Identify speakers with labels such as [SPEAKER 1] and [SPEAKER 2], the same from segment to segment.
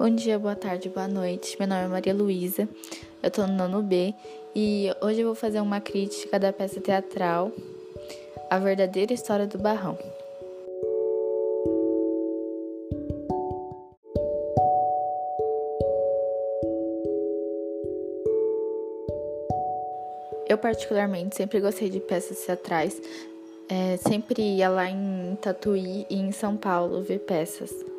[SPEAKER 1] Bom dia, boa tarde, boa noite. Meu nome é Maria Luísa, eu tô no nono B e hoje eu vou fazer uma crítica da peça teatral A Verdadeira História do Barrão. Eu, particularmente, sempre gostei de peças teatrais, é, sempre ia lá em Tatuí e em São Paulo ver peças.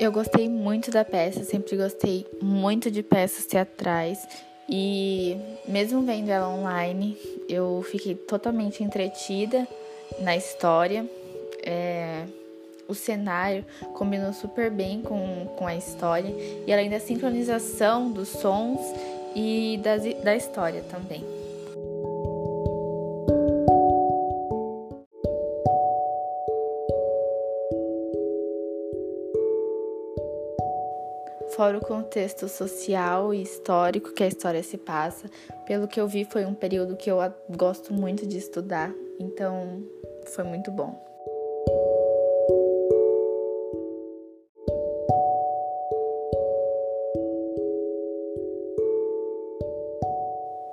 [SPEAKER 1] Eu gostei muito da peça, sempre gostei muito de peças teatrais e mesmo vendo ela online, eu fiquei totalmente entretida na história. É, o cenário combinou super bem com, com a história e além da sincronização dos sons e das, da história também. Fora o contexto social e histórico que a história se passa, pelo que eu vi, foi um período que eu gosto muito de estudar, então foi muito bom.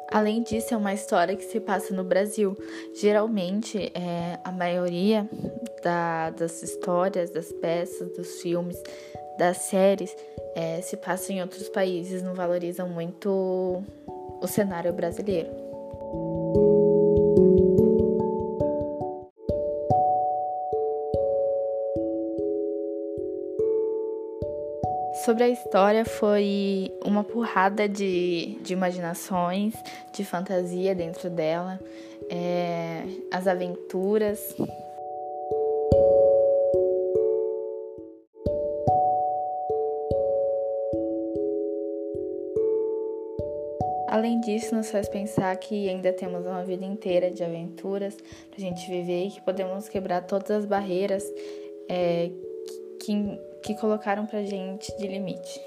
[SPEAKER 1] Além disso, é uma história que se passa no Brasil. Geralmente, é, a maioria da, das histórias, das peças, dos filmes das séries é, se passam em outros países, não valorizam muito o cenário brasileiro. Sobre a história, foi uma porrada de, de imaginações, de fantasia dentro dela, é, as aventuras, Além disso, nos faz pensar que ainda temos uma vida inteira de aventuras para a gente viver e que podemos quebrar todas as barreiras é, que, que colocaram para gente de limite.